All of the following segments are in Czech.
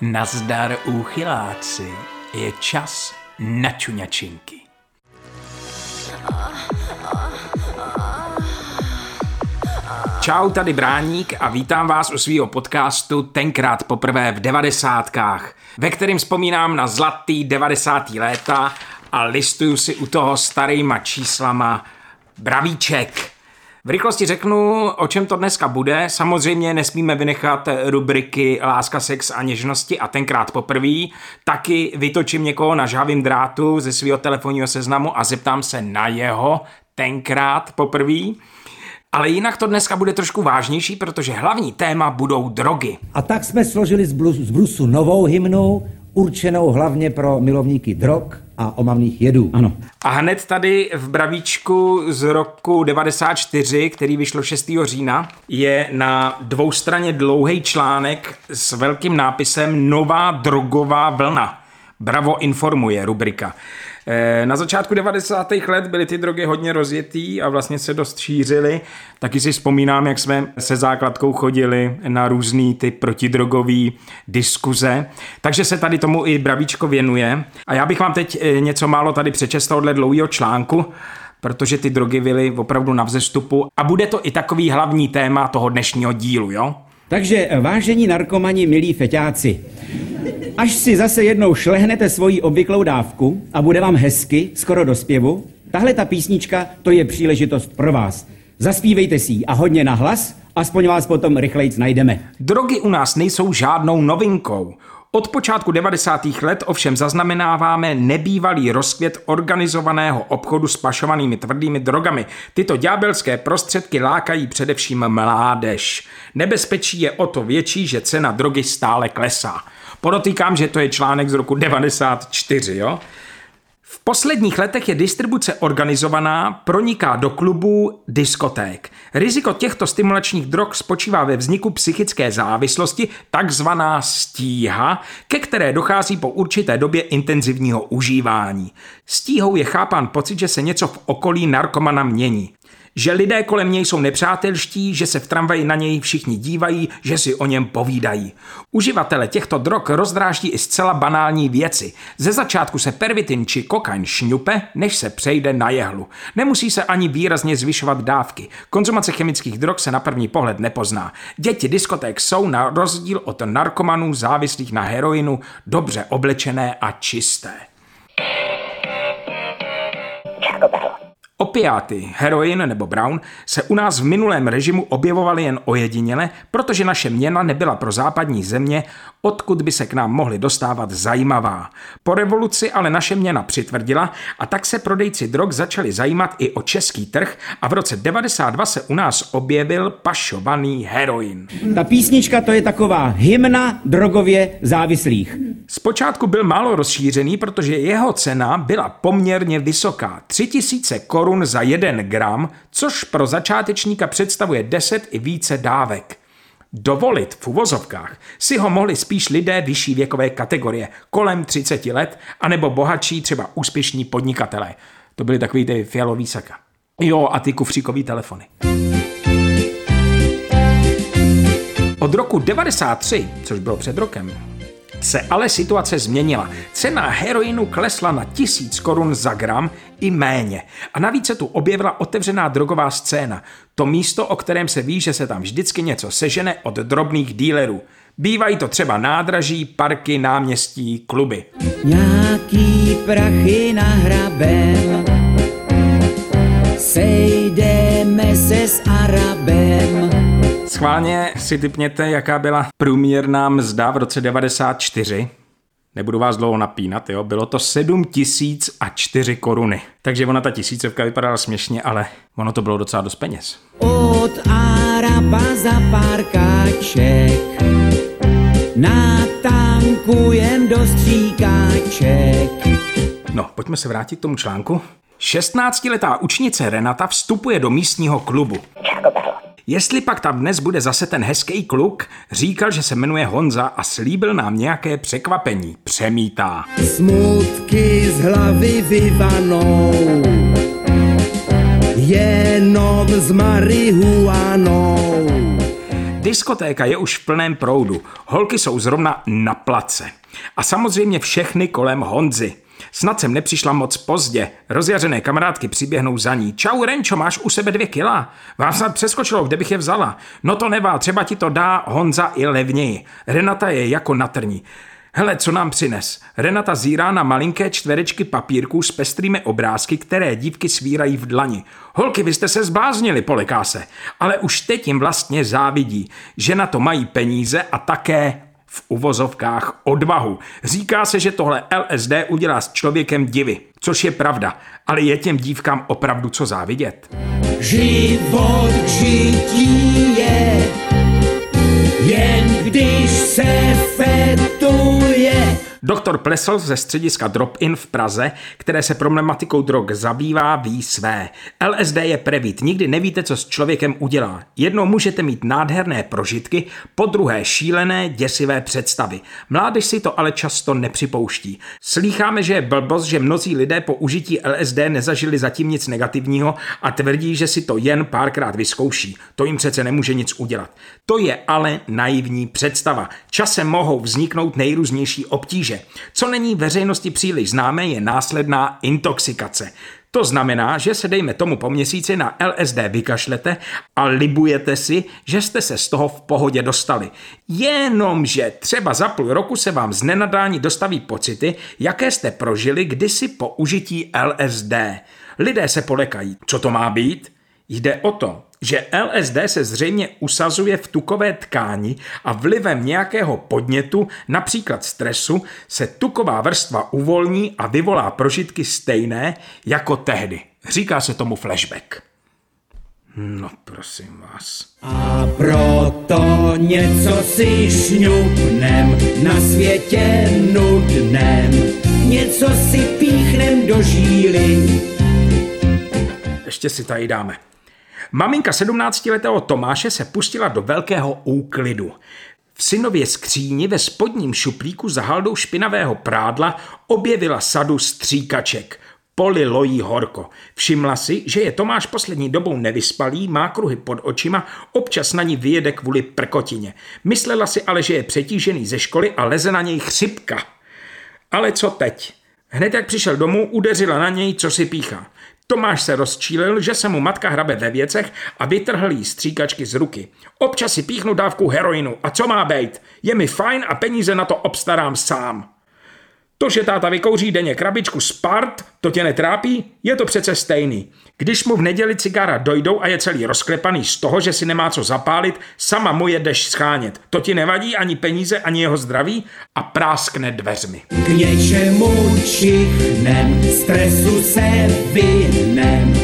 Nazdar úchyláci, je čas na čuňačinky. Čau, tady Bráník a vítám vás u svého podcastu tenkrát poprvé v devadesátkách, ve kterým vzpomínám na zlatý devadesátý léta a listuju si u toho starýma číslama bravíček. V rychlosti řeknu, o čem to dneska bude. Samozřejmě nesmíme vynechat rubriky Láska, sex a něžnosti a tenkrát poprvé. Taky vytočím někoho na žhavým drátu ze svého telefonního seznamu a zeptám se na jeho tenkrát poprvé. Ale jinak to dneska bude trošku vážnější, protože hlavní téma budou drogy. A tak jsme složili z, blus, z brusu novou hymnu, určenou hlavně pro milovníky drog a omamných jedů. Ano. A hned tady v Bravíčku z roku 94, který vyšlo 6. října, je na dvoustraně dlouhý článek s velkým nápisem Nová drogová vlna. Bravo informuje rubrika. Eh, na začátku 90. let byly ty drogy hodně rozjetý a vlastně se dost šířily. Taky si vzpomínám, jak jsme se základkou chodili na různý ty protidrogový diskuze. Takže se tady tomu i Bravíčko věnuje. A já bych vám teď eh, něco málo tady přečest tohohle dlouhého článku, protože ty drogy byly opravdu na vzestupu a bude to i takový hlavní téma toho dnešního dílu, jo? Takže vážení narkomani, milí feťáci, Až si zase jednou šlehnete svoji obvyklou dávku a bude vám hezky, skoro do zpěvu, tahle ta písnička, to je příležitost pro vás. Zaspívejte si ji a hodně nahlas, aspoň vás potom rychlejc najdeme. Drogy u nás nejsou žádnou novinkou. Od počátku 90. let ovšem zaznamenáváme nebývalý rozkvět organizovaného obchodu s pašovanými tvrdými drogami. Tyto ďábelské prostředky lákají především mládež. Nebezpečí je o to větší, že cena drogy stále klesá. Podotýkám, že to je článek z roku 94, jo? V posledních letech je distribuce organizovaná, proniká do klubů, diskoték. Riziko těchto stimulačních drog spočívá ve vzniku psychické závislosti, takzvaná stíha, ke které dochází po určité době intenzivního užívání. Stíhou je chápán pocit, že se něco v okolí narkomana mění že lidé kolem něj jsou nepřátelští, že se v tramvaji na něj všichni dívají, že si o něm povídají. Uživatele těchto drog rozdráždí i zcela banální věci. Ze začátku se pervitin či kokain šňupe, než se přejde na jehlu. Nemusí se ani výrazně zvyšovat dávky. Konzumace chemických drog se na první pohled nepozná. Děti diskoték jsou na rozdíl od narkomanů závislých na heroinu dobře oblečené a čisté. Opiáty, heroin nebo brown se u nás v minulém režimu objevovaly jen ojediněle, protože naše měna nebyla pro západní země, odkud by se k nám mohly dostávat zajímavá. Po revoluci ale naše měna přitvrdila a tak se prodejci drog začali zajímat i o český trh a v roce 92 se u nás objevil pašovaný heroin. Ta písnička to je taková hymna drogově závislých. Zpočátku byl málo rozšířený, protože jeho cena byla poměrně vysoká. 3000 korun za 1 gram, což pro začátečníka představuje 10 i více dávek. Dovolit v uvozovkách si ho mohli spíš lidé vyšší věkové kategorie, kolem 30 let, anebo bohatší, třeba úspěšní podnikatelé. To byly takový ty fialový saka. Jo, a ty kufříkový telefony. Od roku 93, což bylo před rokem, se ale situace změnila. Cena heroinu klesla na tisíc korun za gram i méně. A navíc se tu objevila otevřená drogová scéna. To místo, o kterém se ví, že se tam vždycky něco sežene od drobných dílerů. Bývají to třeba nádraží, parky, náměstí, kluby. Nějaký prachy nahrabem, sejdeme se s Arabem. Schválně si typněte, jaká byla průměrná mzda v roce 94. Nebudu vás dlouho napínat, jo? Bylo to 7 tisíc a 4 koruny. Takže ona ta tisícovka vypadala směšně, ale ono to bylo docela dost peněz. Od Araba za pár káček natankujem do stříkáček. No, pojďme se vrátit k tomu článku. 16-letá učnice Renata vstupuje do místního klubu. Jestli pak tam dnes bude zase ten hezký kluk, říkal, že se jmenuje Honza a slíbil nám nějaké překvapení. Přemítá. Smutky z hlavy vyvanou, jenom s marihuanou. Diskotéka je už v plném proudu. Holky jsou zrovna na place. A samozřejmě všechny kolem Honzy. Snad jsem nepřišla moc pozdě. Rozjařené kamarádky přiběhnou za ní. Čau, Renčo, máš u sebe dvě kila? Vám snad přeskočilo, kde bych je vzala. No to nevá, třeba ti to dá Honza i levněji. Renata je jako na trní. Hele, co nám přines? Renata zírá na malinké čtverečky papírků s pestrými obrázky, které dívky svírají v dlani. Holky, vy jste se zbláznili, poleká se. Ale už teď jim vlastně závidí, že na to mají peníze a také v uvozovkách odvahu. Říká se, že tohle LSD udělá s člověkem divy, což je pravda, ale je těm dívkám opravdu co závidět. Život žití je, jen když se Doktor Plesl ze střediska Drop-In v Praze, které se problematikou drog zabývá, ví své. LSD je prevít, nikdy nevíte, co s člověkem udělá. Jednou můžete mít nádherné prožitky, po druhé šílené, děsivé představy. Mládež si to ale často nepřipouští. Slýcháme, že je blbost, že mnozí lidé po užití LSD nezažili zatím nic negativního a tvrdí, že si to jen párkrát vyzkouší. To jim přece nemůže nic udělat. To je ale naivní představa. Časem mohou vzniknout nejrůznější obtíže. Co není veřejnosti příliš známé, je následná intoxikace. To znamená, že se dejme tomu po měsíci na LSD vykašlete a libujete si, že jste se z toho v pohodě dostali. Jenomže třeba za půl roku se vám z nenadání dostaví pocity, jaké jste prožili kdysi po užití LSD. Lidé se polekají. Co to má být? Jde o to, že LSD se zřejmě usazuje v tukové tkáni a vlivem nějakého podnětu, například stresu, se tuková vrstva uvolní a vyvolá prožitky stejné jako tehdy. Říká se tomu flashback. No, prosím vás. A proto něco si šňupnem na světě nudnem, něco si píchnem do žíly. Ještě si tady dáme. Maminka 17-letého Tomáše se pustila do velkého úklidu. V synově skříni ve spodním šuplíku za haldou špinavého prádla objevila sadu stříkaček. Polilo jí horko. Všimla si, že je Tomáš poslední dobou nevyspalý, má kruhy pod očima, občas na ní vyjede kvůli prkotině. Myslela si ale, že je přetížený ze školy a leze na něj chřipka. Ale co teď? Hned jak přišel domů, udeřila na něj, co si píchá. Tomáš se rozčílil, že se mu matka hrabe ve věcech a vytrhl jí stříkačky z ruky. Občas si píchnu dávku heroinu. A co má být? Je mi fajn a peníze na to obstarám sám. To, že táta vykouří denně krabičku Spart, to tě netrápí? Je to přece stejný. Když mu v neděli cigára dojdou a je celý rozklepaný z toho, že si nemá co zapálit, sama mu je jdeš schánět. To ti nevadí ani peníze, ani jeho zdraví a práskne dveřmi. K něčemu čichnem, stresu se vyhnem,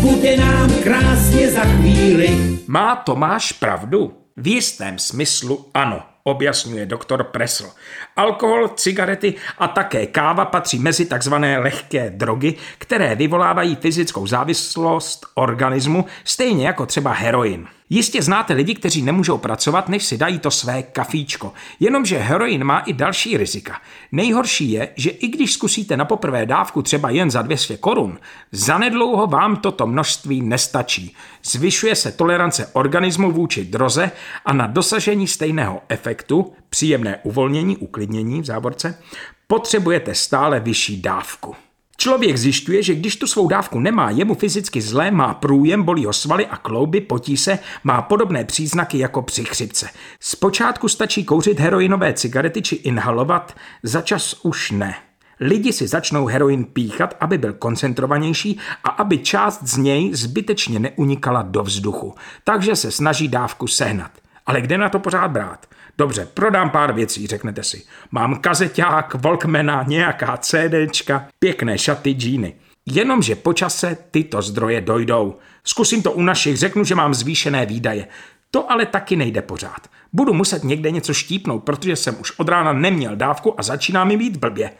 bude nám krásně za chvíli. Má Tomáš pravdu? V jistém smyslu ano objasňuje doktor Presl. Alkohol, cigarety a také káva patří mezi takzvané lehké drogy, které vyvolávají fyzickou závislost organismu, stejně jako třeba heroin. Jistě znáte lidi, kteří nemůžou pracovat, než si dají to své kafíčko. Jenomže heroin má i další rizika. Nejhorší je, že i když zkusíte na poprvé dávku třeba jen za 200 korun, zanedlouho vám toto množství nestačí. Zvyšuje se tolerance organismu vůči droze a na dosažení stejného efektu, příjemné uvolnění, uklidnění v závorce, potřebujete stále vyšší dávku. Člověk zjišťuje, že když tu svou dávku nemá, je mu fyzicky zlé, má průjem, bolí ho svaly a klouby, potí se, má podobné příznaky jako při chřipce. Zpočátku stačí kouřit heroinové cigarety či inhalovat, za čas už ne. Lidi si začnou heroin píchat, aby byl koncentrovanější a aby část z něj zbytečně neunikala do vzduchu. Takže se snaží dávku sehnat. Ale kde na to pořád brát? Dobře, prodám pár věcí, řeknete si. Mám kazeťák, Volkmana, nějaká CDčka, pěkné šaty, džíny. Jenomže po čase tyto zdroje dojdou. Zkusím to u našich, řeknu, že mám zvýšené výdaje. To ale taky nejde pořád. Budu muset někde něco štípnout, protože jsem už od rána neměl dávku a začíná mi být blbě.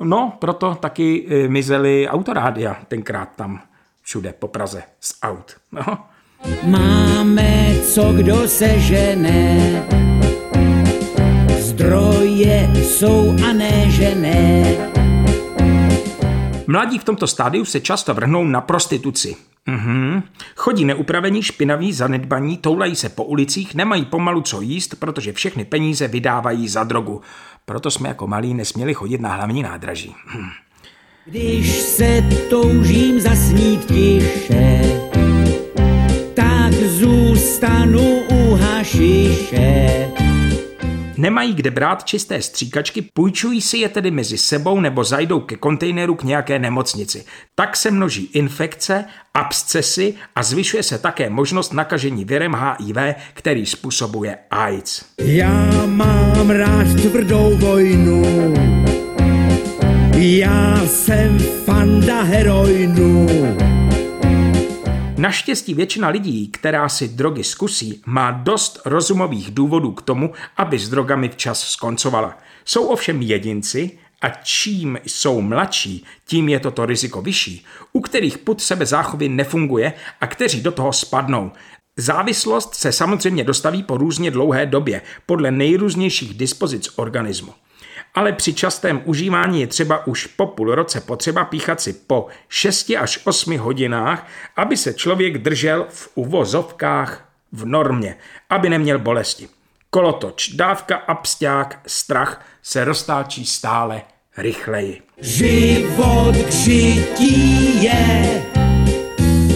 No, proto taky e, mizely autorádia tenkrát tam všude po Praze z aut. No. Máme co kdo se žene, zdroje jsou a ne že ne. Mladí v tomto stádiu se často vrhnou na prostituci. Mhm. Chodí neupravení, špinaví, zanedbaní, toulají se po ulicích, nemají pomalu co jíst, protože všechny peníze vydávají za drogu. Proto jsme jako malí nesměli chodit na hlavní nádraží. Hm. Když se toužím zasnít tiše, tak zůstanu u hašiše. Nemají kde brát čisté stříkačky, půjčují si je tedy mezi sebou nebo zajdou ke kontejneru k nějaké nemocnici. Tak se množí infekce, abscesy a zvyšuje se také možnost nakažení virem HIV, který způsobuje AIDS. Já mám rád tvrdou vojnu, já jsem fanda heroinu. Naštěstí většina lidí, která si drogy zkusí, má dost rozumových důvodů k tomu, aby s drogami včas skoncovala. Jsou ovšem jedinci, a čím jsou mladší, tím je toto riziko vyšší, u kterých put sebe záchovy nefunguje a kteří do toho spadnou. Závislost se samozřejmě dostaví po různě dlouhé době podle nejrůznějších dispozic organismu ale při častém užívání je třeba už po půl roce potřeba píchat si po 6 až 8 hodinách, aby se člověk držel v uvozovkách v normě, aby neměl bolesti. Kolotoč, dávka, absťák, strach se roztáčí stále rychleji. Život žití je,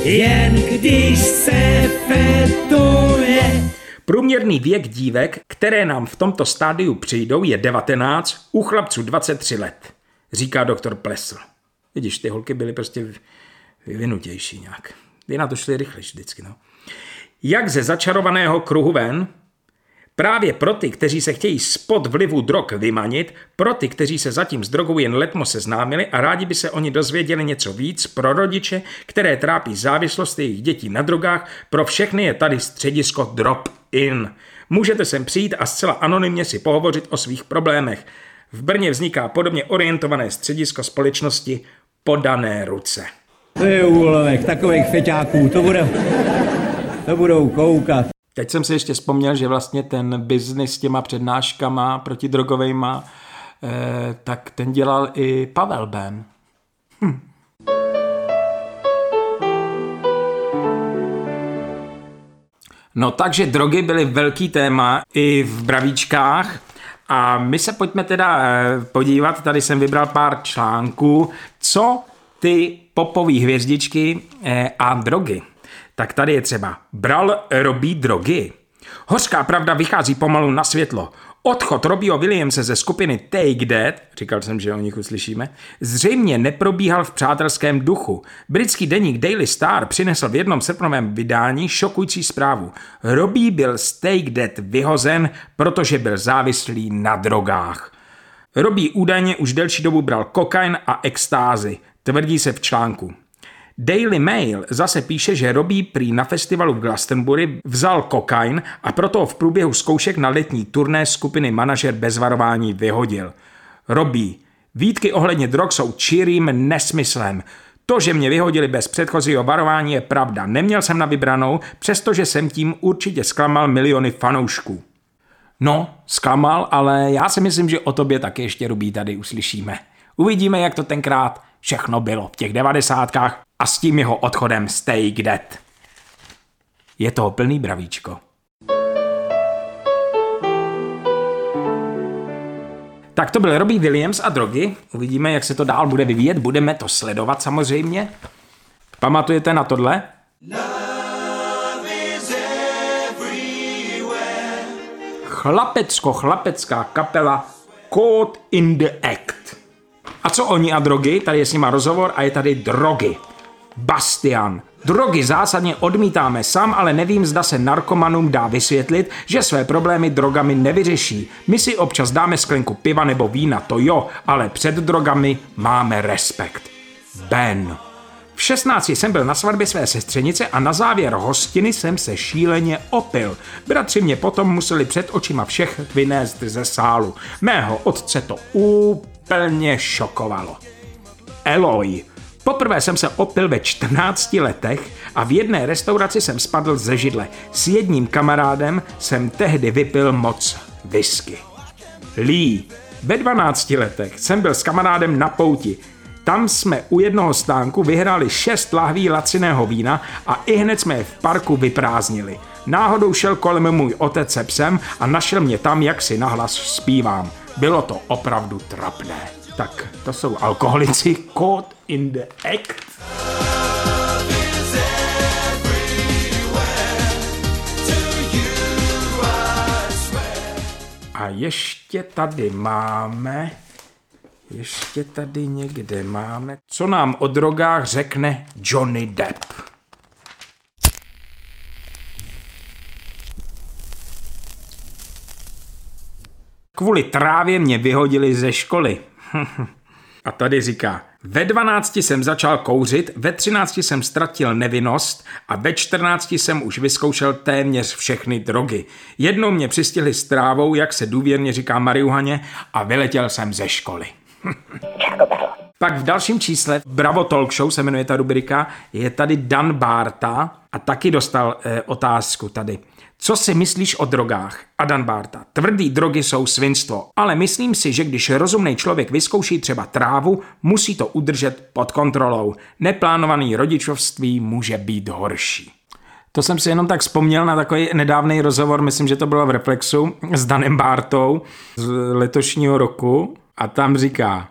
jen když se fetuje. Průměrný věk dívek, které nám v tomto stádiu přijdou, je 19, u chlapců 23 let, říká doktor Plesl. Vidíš, ty holky byly prostě vyvinutější nějak. Vy na to šli rychle vždycky, no. Jak ze začarovaného kruhu ven, Právě pro ty, kteří se chtějí spod vlivu drog vymanit, pro ty, kteří se zatím s drogou jen letmo seznámili a rádi by se oni dozvěděli něco víc, pro rodiče, které trápí závislost jejich dětí na drogách, pro všechny je tady středisko Drop In. Můžete sem přijít a zcela anonymně si pohovořit o svých problémech. V Brně vzniká podobně orientované středisko společnosti Podané ruce. To je úlovek takových feťáků, to, bude, to budou koukat. Teď jsem si ještě vzpomněl, že vlastně ten biznis s těma přednáškama protidrogovejma, eh, tak ten dělal i Pavel Ben. Hm. No takže drogy byly velký téma i v Bravíčkách a my se pojďme teda eh, podívat, tady jsem vybral pár článků, co ty popové hvězdičky eh, a drogy. Tak tady je třeba Bral robí drogy. Hořká pravda vychází pomalu na světlo. Odchod Robího Williamse ze skupiny Take That, říkal jsem, že o nich uslyšíme, zřejmě neprobíhal v přátelském duchu. Britský deník Daily Star přinesl v jednom srpnovém vydání šokující zprávu. Robbie byl z Take That vyhozen, protože byl závislý na drogách. Robbie údajně už delší dobu bral kokain a extázy, tvrdí se v článku. Daily Mail zase píše, že Robbie prý na festivalu v Glastonbury vzal kokain a proto v průběhu zkoušek na letní turné skupiny manažer bez varování vyhodil. Robbie, výtky ohledně drog jsou čirým nesmyslem. To, že mě vyhodili bez předchozího varování, je pravda. Neměl jsem na vybranou, přestože jsem tím určitě zklamal miliony fanoušků. No, zklamal, ale já si myslím, že o tobě taky ještě Rubí tady uslyšíme. Uvidíme, jak to tenkrát všechno bylo v těch devadesátkách a s tím jeho odchodem Stay Dead. Je toho plný bravíčko. Tak to byl Robbie Williams a drogy. Uvidíme, jak se to dál bude vyvíjet. Budeme to sledovat samozřejmě. Pamatujete na tohle? Chlapecko-chlapecká kapela Caught in the Act. A co oni a drogy? Tady je s nima rozhovor a je tady drogy. Bastian. Drogy zásadně odmítáme, sám ale nevím, zda se narkomanům dá vysvětlit, že své problémy drogami nevyřeší. My si občas dáme sklenku piva nebo vína, to jo, ale před drogami máme respekt. Ben. V 16 jsem byl na svatbě své sestřenice a na závěr hostiny jsem se šíleně opil. Bratři mě potom museli před očima všech vynést ze sálu. Mého otce to úplně šokovalo. Eloy. Poprvé jsem se opil ve 14 letech a v jedné restauraci jsem spadl ze židle. S jedním kamarádem jsem tehdy vypil moc whisky. Lee. Ve 12 letech jsem byl s kamarádem na pouti. Tam jsme u jednoho stánku vyhráli šest lahví laciného vína a i hned jsme je v parku vyprázdnili. Náhodou šel kolem můj otec se psem a našel mě tam, jak si nahlas zpívám. Bylo to opravdu trapné. Tak, to jsou alkoholici caught in the act. A ještě tady máme, ještě tady někde máme, co nám o drogách řekne Johnny Depp. Kvůli trávě mě vyhodili ze školy. A tady říká, ve 12 jsem začal kouřit, ve 13 jsem ztratil nevinnost a ve 14 jsem už vyzkoušel téměř všechny drogy. Jednou mě přistihli s trávou, jak se důvěrně říká marihuaně, a vyletěl jsem ze školy. Pak v dalším čísle, Bravo Talk Show se jmenuje ta rubrika, je tady Dan Barta a taky dostal e, otázku tady. Co si myslíš o drogách? Adan Barta. Tvrdý drogy jsou svinstvo, ale myslím si, že když rozumný člověk vyzkouší třeba trávu, musí to udržet pod kontrolou. Neplánovaný rodičovství může být horší. To jsem si jenom tak vzpomněl na takový nedávný rozhovor, myslím, že to bylo v Reflexu s Danem Bartou z letošního roku a tam říká,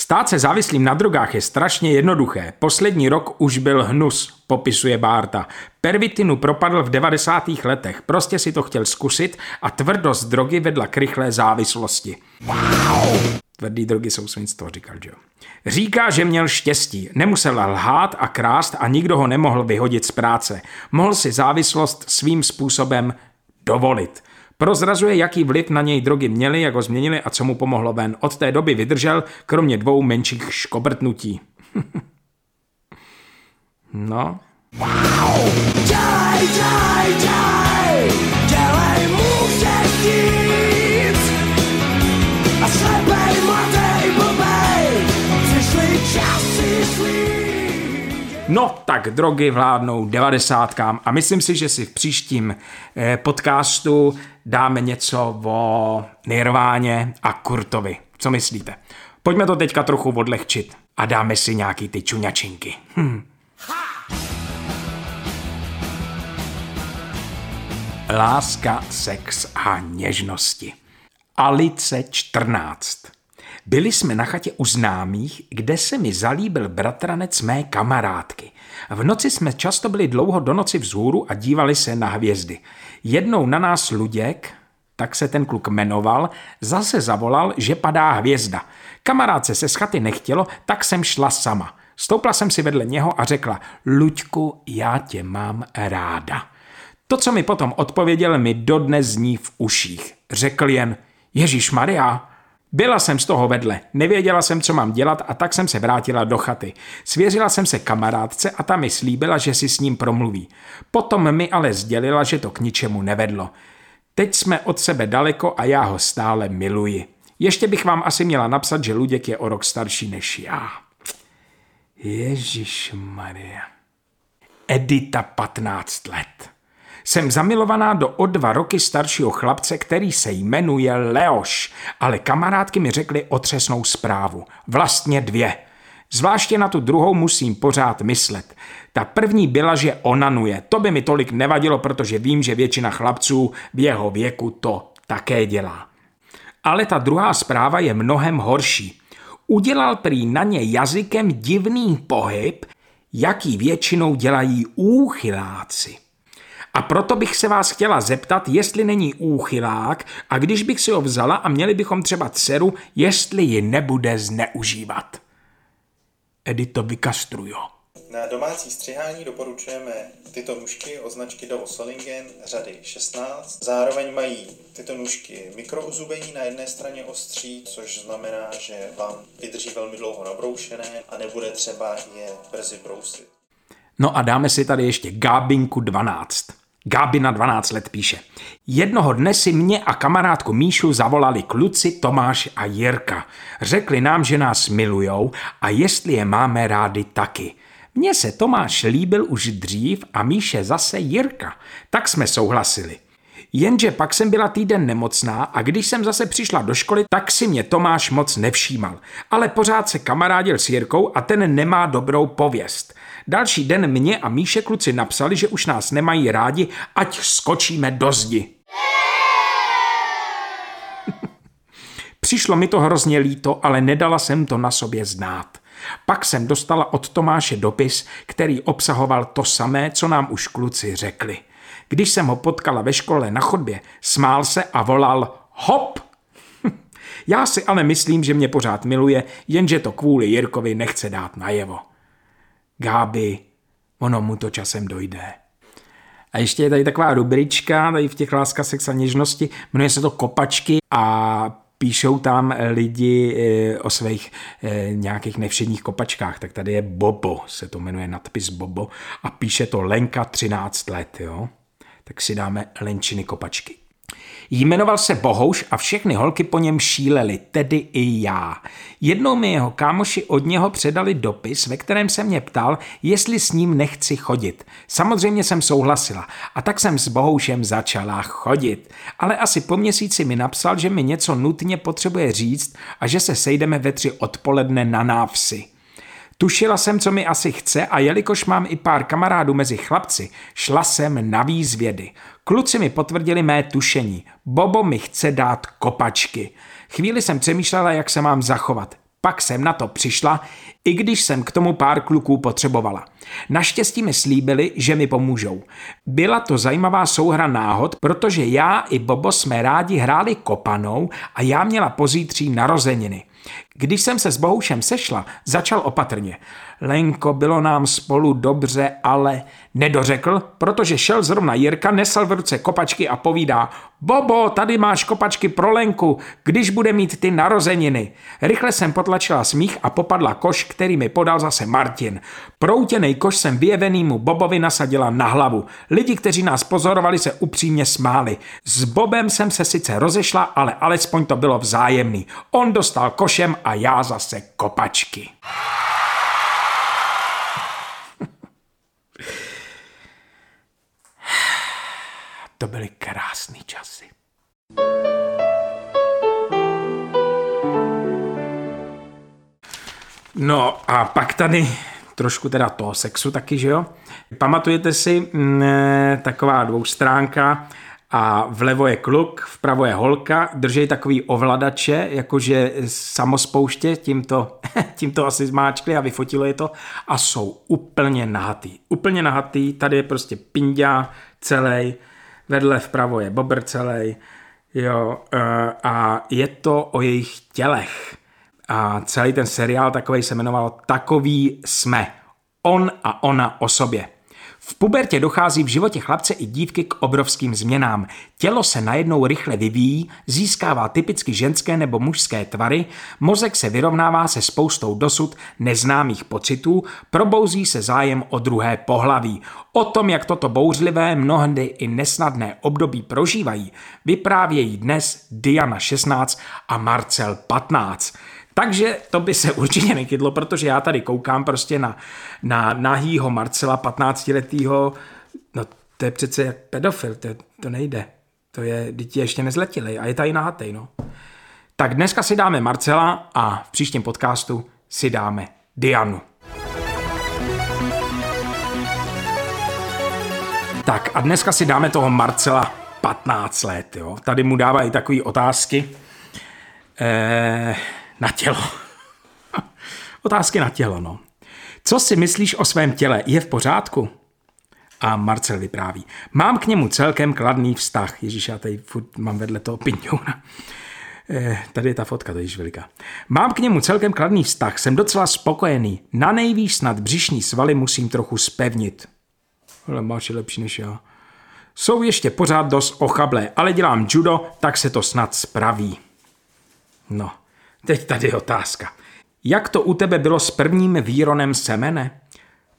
Stát se závislým na drogách je strašně jednoduché. Poslední rok už byl hnus, popisuje Bárta. Pervitinu propadl v 90. letech, prostě si to chtěl zkusit a tvrdost drogy vedla k rychlé závislosti. Wow! Tvrdý drogy jsou svinstvo, říkal Joe. Říká, že měl štěstí. Nemusel lhát a krást a nikdo ho nemohl vyhodit z práce. Mohl si závislost svým způsobem dovolit. Prozrazuje, jaký vliv na něj drogy měly, jak ho změnili a co mu pomohlo ven. Od té doby vydržel, kromě dvou menších škobrtnutí. no. Wow! Daj, daj, daj, No, tak drogy vládnou devadesátkám a myslím si, že si v příštím eh, podcastu dáme něco o Nirváně a Kurtovi. Co myslíte? Pojďme to teďka trochu odlehčit a dáme si nějaký ty čuňačinky. Hm. Láska, sex a něžnosti. Alice 14. Byli jsme na chatě u známých, kde se mi zalíbil bratranec mé kamarádky. V noci jsme často byli dlouho do noci vzhůru a dívali se na hvězdy. Jednou na nás Luděk, tak se ten kluk jmenoval, zase zavolal, že padá hvězda. Kamarádce se z chaty nechtělo, tak jsem šla sama. Stoupla jsem si vedle něho a řekla, Luďku, já tě mám ráda. To, co mi potom odpověděl, mi dodnes zní v uších. Řekl jen, Ježíš Maria, byla jsem z toho vedle, nevěděla jsem, co mám dělat a tak jsem se vrátila do chaty. Svěřila jsem se kamarádce a ta mi slíbila, že si s ním promluví. Potom mi ale sdělila, že to k ničemu nevedlo. Teď jsme od sebe daleko a já ho stále miluji. Ještě bych vám asi měla napsat, že Luděk je o rok starší než já. Ježíš Maria. Edita 15 let. Jsem zamilovaná do o dva roky staršího chlapce, který se jmenuje Leoš, ale kamarádky mi řekly otřesnou zprávu. Vlastně dvě. Zvláště na tu druhou musím pořád myslet. Ta první byla, že onanuje. To by mi tolik nevadilo, protože vím, že většina chlapců v jeho věku to také dělá. Ale ta druhá zpráva je mnohem horší. Udělal prý na ně jazykem divný pohyb, jaký většinou dělají úchyláci. A proto bych se vás chtěla zeptat, jestli není úchylák a když bych si ho vzala a měli bychom třeba dceru, jestli ji nebude zneužívat. Edito vykastrujo. Na domácí střihání doporučujeme tyto nůžky od značky Dovo Solingen řady 16. Zároveň mají tyto nůžky mikrouzubení na jedné straně ostří, což znamená, že vám vydrží velmi dlouho nabroušené a nebude třeba je brzy brousit. No a dáme si tady ještě Gábinku 12. Gáby na 12 let píše. Jednoho dne si mě a kamarádku Míšu zavolali kluci Tomáš a Jirka. Řekli nám, že nás milujou a jestli je máme rádi taky. Mně se Tomáš líbil už dřív a Míše zase Jirka. Tak jsme souhlasili. Jenže pak jsem byla týden nemocná a když jsem zase přišla do školy, tak si mě Tomáš moc nevšímal. Ale pořád se kamarádil s Jirkou a ten nemá dobrou pověst. Další den mě a Míše kluci napsali, že už nás nemají rádi, ať skočíme do zdi. Přišlo mi to hrozně líto, ale nedala jsem to na sobě znát. Pak jsem dostala od Tomáše dopis, který obsahoval to samé, co nám už kluci řekli. Když jsem ho potkala ve škole na chodbě, smál se a volal hop. Já si ale myslím, že mě pořád miluje, jenže to kvůli Jirkovi nechce dát najevo. Gáby, ono mu to časem dojde. A ještě je tady taková rubrička, tady v těch láska, sex a něžnosti, jmenuje se to Kopačky a píšou tam lidi eh, o svých eh, nějakých nevšedních kopačkách, tak tady je Bobo, se to jmenuje nadpis Bobo a píše to Lenka 13 let, jo. Tak si dáme Lenčiny kopačky. Jmenoval se Bohouš a všechny holky po něm šílely, tedy i já. Jednou mi jeho kámoši od něho předali dopis, ve kterém se mě ptal, jestli s ním nechci chodit. Samozřejmě jsem souhlasila a tak jsem s Bohoušem začala chodit. Ale asi po měsíci mi napsal, že mi něco nutně potřebuje říct a že se sejdeme ve tři odpoledne na návsi. Tušila jsem, co mi asi chce a jelikož mám i pár kamarádů mezi chlapci, šla jsem na výzvědy. Kluci mi potvrdili mé tušení. Bobo mi chce dát kopačky. Chvíli jsem přemýšlela, jak se mám zachovat. Pak jsem na to přišla, i když jsem k tomu pár kluků potřebovala. Naštěstí mi slíbili, že mi pomůžou. Byla to zajímavá souhra náhod, protože já i Bobo jsme rádi hráli kopanou a já měla pozítří narozeniny. Když jsem se s Bohušem sešla, začal opatrně. Lenko, bylo nám spolu dobře, ale nedořekl, protože šel zrovna Jirka, nesl v ruce kopačky a povídá Bobo, tady máš kopačky pro Lenku, když bude mít ty narozeniny. Rychle jsem potlačila smích a popadla koš, který mi podal zase Martin. Proutěnej koš jsem vyjevenýmu Bobovi nasadila na hlavu. Lidi, kteří nás pozorovali, se upřímně smáli. S Bobem jsem se sice rozešla, ale alespoň to bylo vzájemný. On dostal košem a já zase kopačky. To byly krásné časy. No a pak tady trošku teda toho sexu taky, že jo? Pamatujete si mh, mm, taková dvoustránka a vlevo je kluk, vpravo je holka, držej takový ovladače, jakože samospouště, tímto, tímto asi zmáčkli a vyfotilo je to a jsou úplně nahatý. Úplně nahatý, tady je prostě pindia celý, vedle vpravo je bobr celý, jo, eh, a je to o jejich tělech. A celý ten seriál takový se jmenoval Takový jsme. On a ona o sobě. V pubertě dochází v životě chlapce i dívky k obrovským změnám. Tělo se najednou rychle vyvíjí, získává typicky ženské nebo mužské tvary, mozek se vyrovnává se spoustou dosud neznámých pocitů, probouzí se zájem o druhé pohlaví. O tom, jak toto bouřlivé, mnohdy i nesnadné období prožívají, vyprávějí dnes Diana 16 a Marcel 15. Takže to by se určitě nekydlo, protože já tady koukám prostě na, na nahýho Marcela 15 letýho, no to je přece jak pedofil, to, to nejde. To je, dítě ještě nezletili a je tady nahatej, no. Tak dneska si dáme Marcela a v příštím podcastu si dáme Dianu. Tak a dneska si dáme toho Marcela 15 let, jo. Tady mu dávají takové otázky. Eh, na tělo. Otázky na tělo, no. Co si myslíš o svém těle? Je v pořádku? A Marcel vypráví. Mám k němu celkem kladný vztah. Ježíš, já tady furt mám vedle toho pinňouna. Eh, tady je ta fotka, to je veliká. Mám k němu celkem kladný vztah, jsem docela spokojený. Na nejvýš snad břišní svaly musím trochu spevnit. Ale máš je lepší než já. Jsou ještě pořád dost ochablé, ale dělám judo, tak se to snad spraví. No, Teď tady otázka. Jak to u tebe bylo s prvním výronem semene?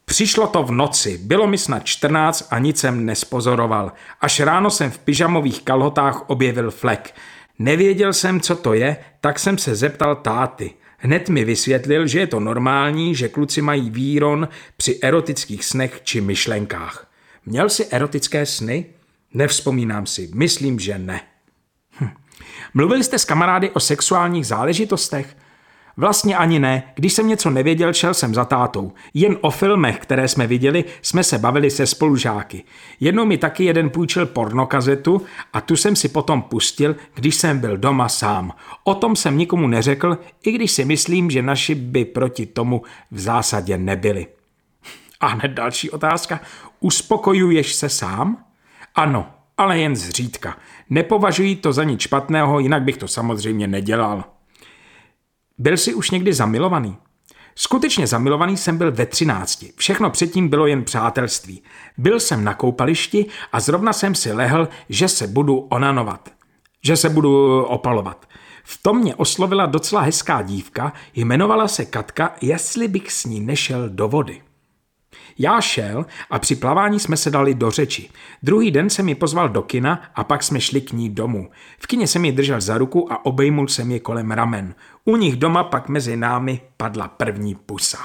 Přišlo to v noci, bylo mi snad 14 a nic jsem nespozoroval. Až ráno jsem v pyžamových kalhotách objevil flek. Nevěděl jsem, co to je, tak jsem se zeptal táty. Hned mi vysvětlil, že je to normální, že kluci mají výron při erotických snech či myšlenkách. Měl si erotické sny? Nevzpomínám si, myslím, že ne. Mluvili jste s kamarády o sexuálních záležitostech? Vlastně ani ne. Když jsem něco nevěděl, šel jsem za tátou. Jen o filmech, které jsme viděli, jsme se bavili se spolužáky. Jednou mi taky jeden půjčil pornokazetu a tu jsem si potom pustil, když jsem byl doma sám. O tom jsem nikomu neřekl, i když si myslím, že naši by proti tomu v zásadě nebyli. A hned další otázka. Uspokojuješ se sám? Ano, ale jen zřídka. Nepovažuji to za nic špatného, jinak bych to samozřejmě nedělal. Byl jsi už někdy zamilovaný? Skutečně zamilovaný jsem byl ve třinácti. Všechno předtím bylo jen přátelství. Byl jsem na koupališti a zrovna jsem si lehl, že se budu onanovat. Že se budu opalovat. V tom mě oslovila docela hezká dívka, jmenovala se Katka, jestli bych s ní nešel do vody. Já šel a při plavání jsme se dali do řeči. Druhý den jsem ji pozval do kina a pak jsme šli k ní domů. V kině jsem ji držel za ruku a obejmul jsem ji kolem ramen. U nich doma pak mezi námi padla první pusa.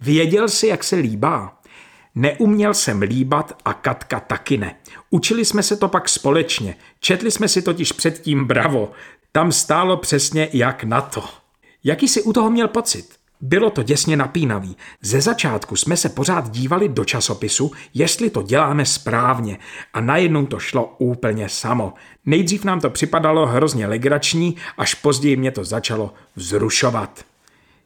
Věděl si, jak se líbá? Neuměl jsem líbat a Katka taky ne. Učili jsme se to pak společně. Četli jsme si totiž předtím bravo. Tam stálo přesně jak na to. Jaký si u toho měl pocit? Bylo to děsně napínavý. Ze začátku jsme se pořád dívali do časopisu, jestli to děláme správně a najednou to šlo úplně samo. Nejdřív nám to připadalo hrozně legrační, až později mě to začalo vzrušovat.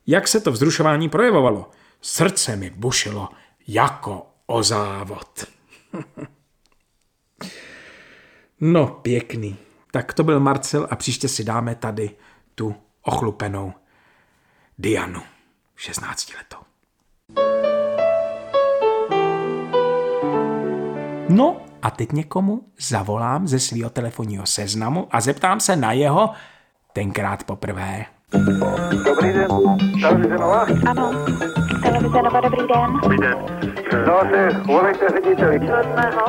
Jak se to vzrušování projevovalo? Srdce mi bušilo jako o závod. no pěkný. Tak to byl Marcel a příště si dáme tady tu ochlupenou Dianu. 16 letou. No a teď někomu zavolám ze svého telefonního seznamu a zeptám se na jeho tenkrát poprvé. Dobrý den, televize Nova? Ano, televize Nova, dobrý den. Dobrý den. No, si volejte řediteli.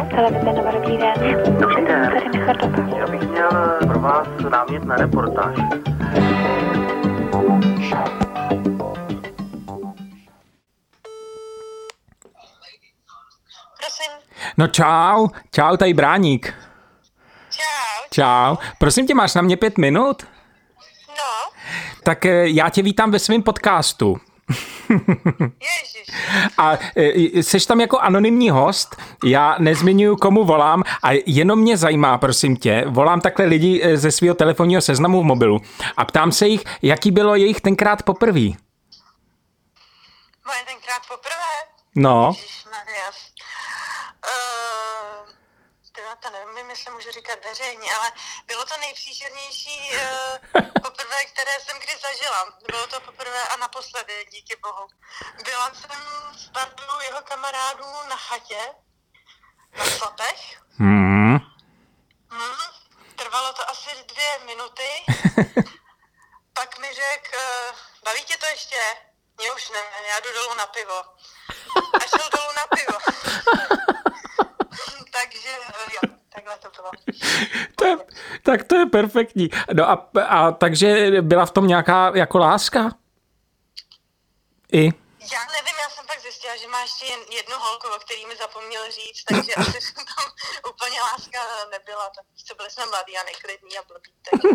Televize Nova, dobrý den. Dobrý den. Tady Michal. Já bych měl pro vás námět na reportáž. No čau, čau, tady Bráník. Čau. Čau, prosím tě, máš na mě pět minut? No, Tak eh, já tě vítám ve svém podcastu. ježiš. A e, seš tam jako anonymní host, já nezmiňuju, komu volám a jenom mě zajímá, prosím tě, volám takhle lidi e, ze svého telefonního seznamu v mobilu a ptám se jich, jaký bylo jejich tenkrát poprvý. Moje tenkrát poprvé. No, Ježišmarja. Uh, teda to nevím, jestli můžu říkat veřejně, ale bylo to nejpříšernější uh, poprvé, které jsem kdy zažila. Bylo to poprvé a naposledy, díky bohu. Byla jsem s bandou jeho kamarádů na chatě, na Slapech. hmm. Hmm, trvalo to asi dvě minuty. Pak mi řekl, eh, baví tě to ještě? Mě už ne, já jdu dolů na pivo. A šel dolů na pivo. Takže eh, jo, takhle to je, tak to je perfektní. No a, a takže byla v tom nějaká jako láska? I? Já nevím, já jsem pak zjistila, že má ještě jen jednu holku, o který mi zapomněl říct, takže asi tam úplně láska nebyla. Tak co byli jsme mladí a neklidní a blbí. Takže...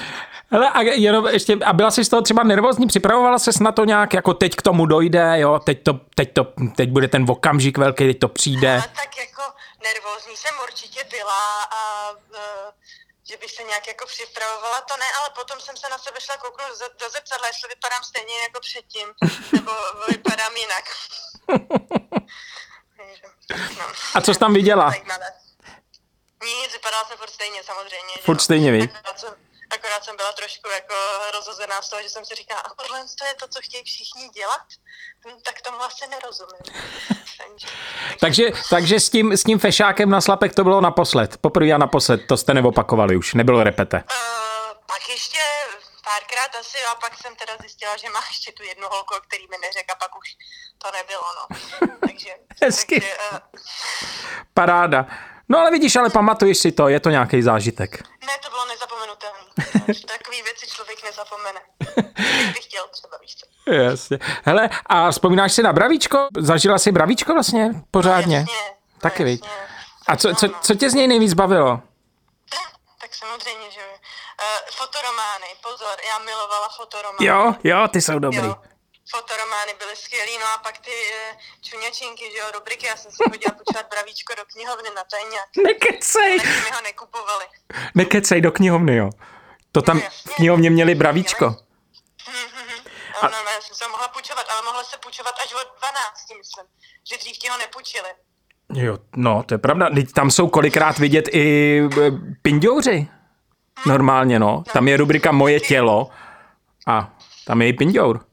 Hele, a jenom ještě, a byla jsi z toho třeba nervózní, připravovala ses na to nějak, jako teď k tomu dojde, jo, teď to, teď to, teď bude ten okamžik velký, teď to přijde. Ale tak jako nervózní jsem určitě byla a uh, že bych se nějak jako připravovala, to ne, ale potom jsem se na sebe šla kouknout do, do zrcadla, jestli vypadám stejně jako předtím, nebo vypadám jinak. No. A co jsi tam viděla? Nic, vypadala jsem furt stejně samozřejmě. Furt stejně? Akorát jsem, akorát jsem byla trošku jako rozhozená z toho, že jsem si říkala, a tohle to je to, co chtějí všichni dělat? Hm, Tak tomu asi nerozumím. Takže, Takže, takže s, tím, s tím fešákem na slapek to bylo naposled. Poprvé a naposled, to jste neopakovali už, nebylo repete. Uh, pak ještě párkrát asi a pak jsem teda zjistila, že má ještě tu jednu holku, který mi neřekl a pak už to nebylo, no. Takže, Hezky. takže uh, Paráda. No ale vidíš, ale pamatuješ si to, je to nějaký zážitek. ne, to bylo nezapomenutelné. Takový věci člověk nezapomene. Bych chtěl třeba, víš co. Jasně. Hele, a vzpomínáš si na bravíčko? Zažila jsi bravíčko vlastně pořádně? Jasně, Taky, no, jasně. A co, co, co tě z něj nejvíc bavilo? Tak samozřejmě, že jo. Uh, fotoromány, pozor, já milovala fotoromány. Jo, jo, ty jsou dobrý. Jo. Fotoromány byly skvělý, no a pak ty uh, čuňačinky, že jo, rubriky, já jsem si chodila počítat bravíčko do knihovny na tajňák. Nekecej, Taky mi ho nekupovali. nekecej do knihovny, jo. To tam No v knihovně měli bravíčko. No, no, já jsem se mohla půjčovat, ale mohla se půjčovat až od 12, myslím. Že dřív ti ho nepůjčili. Jo, no, to je pravda. Teď tam jsou kolikrát vidět i e, pindouři. Normálně, no. Tam je rubrika Moje tělo a tam je i pindour.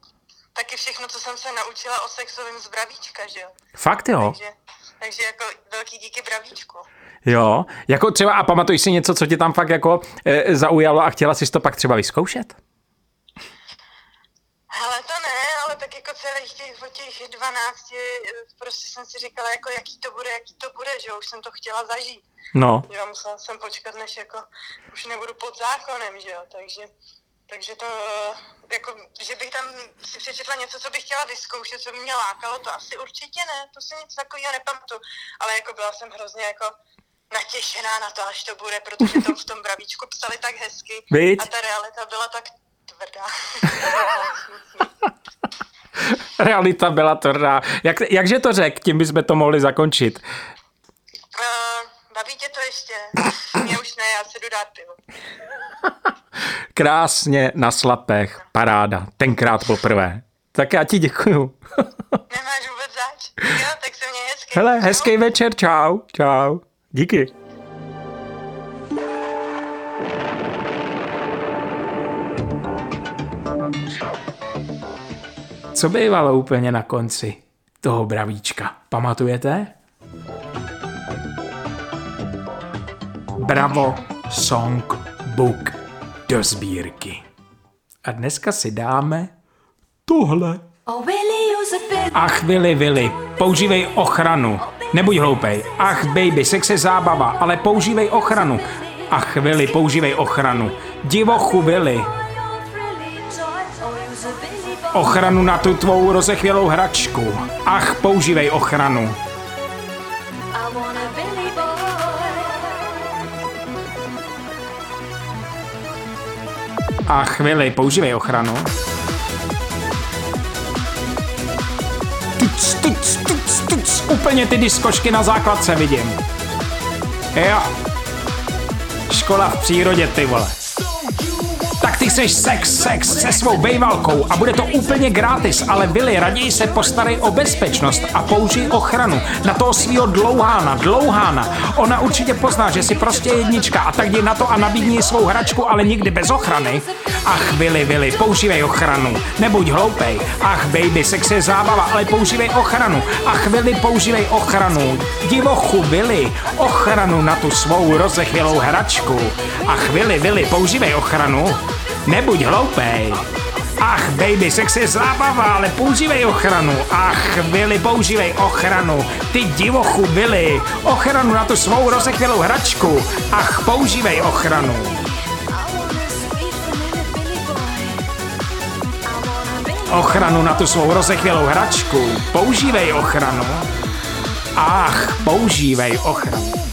Taky všechno, co jsem se naučila o sexovém z bravíčka, že jo. Fakt jo. Takže, takže jako velký díky bravíčku. Jo, jako třeba, a pamatuješ si něco, co tě tam fakt jako e, zaujalo a chtěla jsi to pak třeba vyzkoušet? Hele, to ne, ale tak jako celých těch, od těch 12, eh, prostě jsem si říkala, jako jaký to bude, jaký to bude, že jo, už jsem to chtěla zažít. No, Jo, musela jsem počkat, než jako už nebudu pod zákonem, že jo, takže, takže to, jako, že bych tam si přečetla něco, co bych chtěla vyzkoušet, co by mě lákalo, to asi určitě ne, to si nic takového nepamatuju, ale jako byla jsem hrozně jako natěšená na to, až to bude, protože to v tom bravíčku psali tak hezky Viď? a ta realita byla tak tvrdá. realita byla tvrdá. Jak, jakže to řek, tím bychom to mohli zakončit. Uh, baví tě to ještě? Mě už ne, já si jdu dát pivo. Krásně na slapech, paráda, tenkrát poprvé. Tak já ti děkuju. Nemáš vůbec zač? Jo, tak se mě hezky. Hele, hezký večer, čau, čau. Díky. Co bývalo úplně na konci toho bravíčka? Pamatujete? Bravo Song Book do sbírky. A dneska si dáme tohle. Oh. Ach, Vili, Vili, používej ochranu. Nebuď hloupej. Ach, baby, sex je zábava, ale používej ochranu. Ach, Vili, používej ochranu. Divochu, Vili, ochranu na tu tvou rozechvělou hračku. Ach, používej ochranu. Ach, Vili, používej ochranu. Tuc, tuc, tuc, tuc, úplně ty diskošky na základce vidím. Jo. Škola v přírodě, ty vole. Tak ty chceš sex, sex se svou bejvalkou a bude to úplně gratis, ale Billy, raději se postarej o bezpečnost a použij ochranu na toho svýho dlouhána, dlouhána. Ona určitě pozná, že si prostě jednička a tak jdi na to a nabídni svou hračku, ale nikdy bez ochrany. Ach, Billy, Billy, používej ochranu, nebuď hloupej. Ach, baby, sex je zábava, ale používej ochranu. Ach, Billy, používej ochranu. Divochu, Billy, ochranu na tu svou rozechvělou hračku. Ach, Billy, Billy, používej ochranu. Nebuď hloupej. Ach, baby, sex je zábava, ale používej ochranu. Ach, Billy, používej ochranu. Ty divochu, Billy. Ochranu na tu svou rozechvělou hračku. Ach, používej ochranu. Ochranu na tu svou rozechvělou hračku. Používej ochranu. Ach, používej ochranu.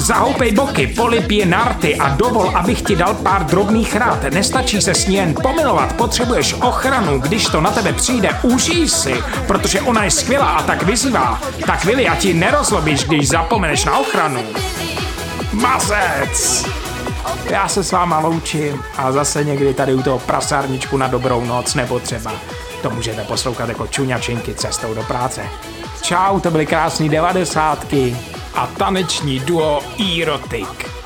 Zahoupej boky, polipí narty a dovol, abych ti dal pár drobných rád. Nestačí se s ní jen pomilovat, potřebuješ ochranu. Když to na tebe přijde, užij si, protože ona je skvělá a tak vyzývá. Tak Vili, a ti nerozlobíš, když zapomeneš na ochranu. Mazec! Já se s váma loučím a zase někdy tady u toho prasárničku na dobrou noc nebo třeba to můžete poslouchat jako čuňačinky cestou do práce. Čau, to byly krásný devadesátky a taneční duo Erotic.